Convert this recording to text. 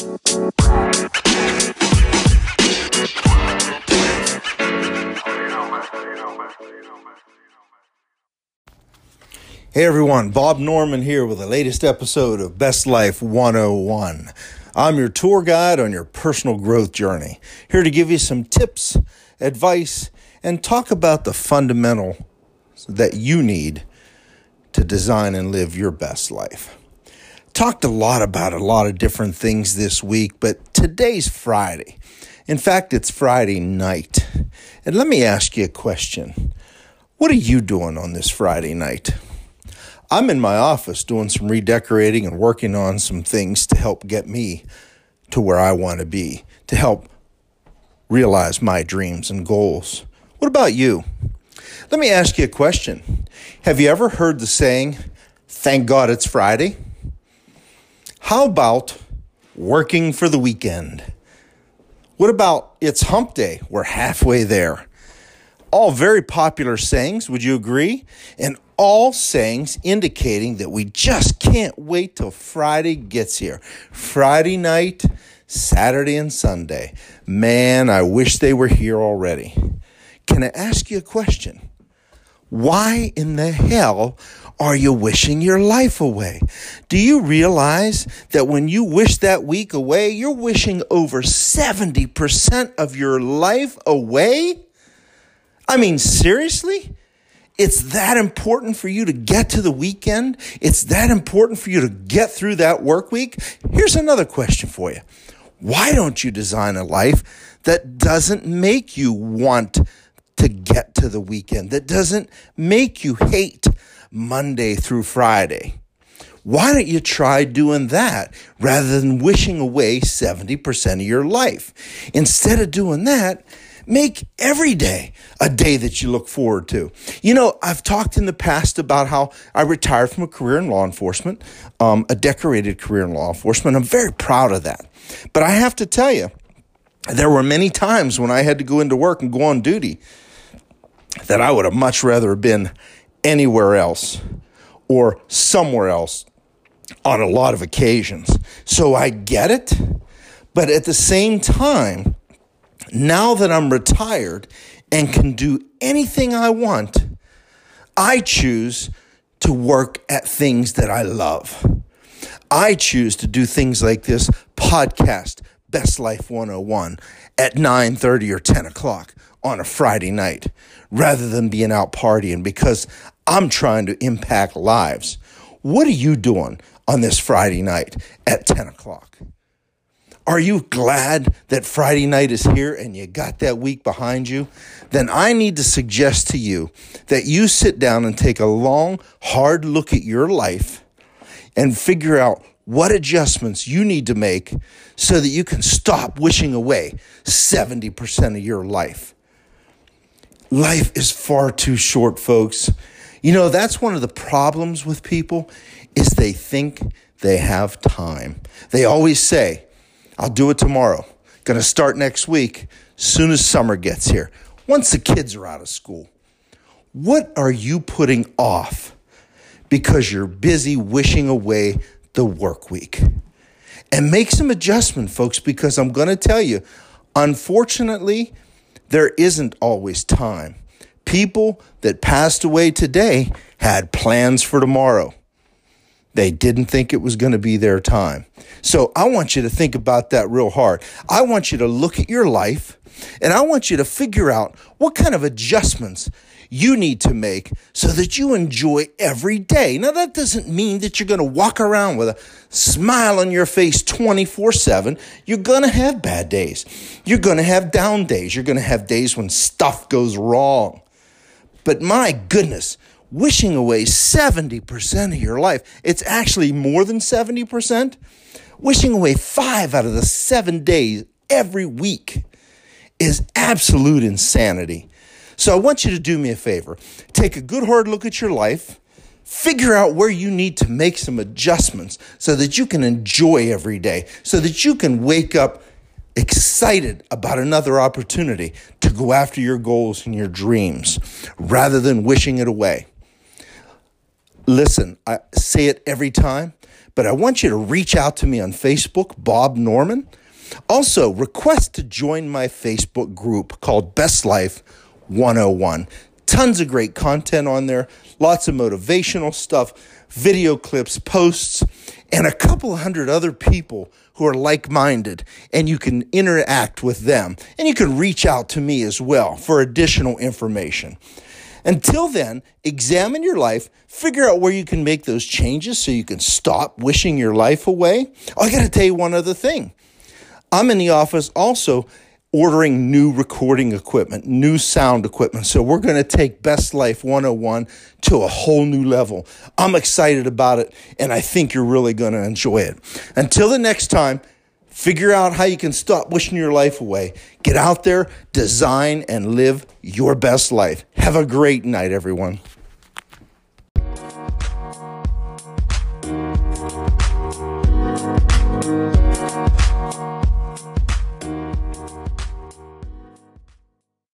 Hey everyone, Bob Norman here with the latest episode of Best Life 101. I'm your tour guide on your personal growth journey, here to give you some tips, advice, and talk about the fundamental that you need to design and live your best life. Talked a lot about a lot of different things this week, but today's Friday. In fact, it's Friday night. And let me ask you a question. What are you doing on this Friday night? I'm in my office doing some redecorating and working on some things to help get me to where I want to be, to help realize my dreams and goals. What about you? Let me ask you a question. Have you ever heard the saying, thank God it's Friday? How about working for the weekend? What about it's hump day? We're halfway there. All very popular sayings, would you agree? And all sayings indicating that we just can't wait till Friday gets here. Friday night, Saturday, and Sunday. Man, I wish they were here already. Can I ask you a question? Why in the hell are you wishing your life away? Do you realize that when you wish that week away, you're wishing over 70% of your life away? I mean, seriously? It's that important for you to get to the weekend. It's that important for you to get through that work week. Here's another question for you. Why don't you design a life that doesn't make you want to get to the weekend, that doesn't make you hate Monday through Friday? Why don't you try doing that rather than wishing away 70% of your life? Instead of doing that, Make every day a day that you look forward to. You know, I've talked in the past about how I retired from a career in law enforcement, um, a decorated career in law enforcement. I'm very proud of that. But I have to tell you, there were many times when I had to go into work and go on duty that I would have much rather been anywhere else or somewhere else on a lot of occasions. So I get it. But at the same time, now that I'm retired and can do anything I want, I choose to work at things that I love. I choose to do things like this podcast, Best Life 101, at 9:30 or 10 o'clock on a Friday night, rather than being out partying because I'm trying to impact lives. What are you doing on this Friday night at 10 o'clock? Are you glad that Friday night is here and you got that week behind you? Then I need to suggest to you that you sit down and take a long, hard look at your life and figure out what adjustments you need to make so that you can stop wishing away 70% of your life. Life is far too short, folks. You know, that's one of the problems with people is they think they have time. They always say, I'll do it tomorrow. Going to start next week, soon as summer gets here, once the kids are out of school. What are you putting off because you're busy wishing away the work week? And make some adjustment, folks, because I'm going to tell you, unfortunately, there isn't always time. People that passed away today had plans for tomorrow. They didn't think it was going to be their time. So I want you to think about that real hard. I want you to look at your life and I want you to figure out what kind of adjustments you need to make so that you enjoy every day. Now, that doesn't mean that you're going to walk around with a smile on your face 24 7. You're going to have bad days. You're going to have down days. You're going to have days when stuff goes wrong. But my goodness, wishing away 70% of your life. It's actually more than 70%. Wishing away five out of the seven days every week is absolute insanity. So I want you to do me a favor. Take a good hard look at your life. Figure out where you need to make some adjustments so that you can enjoy every day, so that you can wake up excited about another opportunity to go after your goals and your dreams rather than wishing it away. Listen, I say it every time, but I want you to reach out to me on Facebook, Bob Norman. Also, request to join my Facebook group called Best Life 101. Tons of great content on there, lots of motivational stuff, video clips, posts, and a couple hundred other people who are like minded, and you can interact with them. And you can reach out to me as well for additional information. Until then, examine your life, figure out where you can make those changes so you can stop wishing your life away. Oh, I got to tell you one other thing. I'm in the office also ordering new recording equipment, new sound equipment. So we're going to take Best Life 101 to a whole new level. I'm excited about it and I think you're really going to enjoy it. Until the next time, figure out how you can stop wishing your life away. Get out there, design and live your best life. Have a great night, everyone.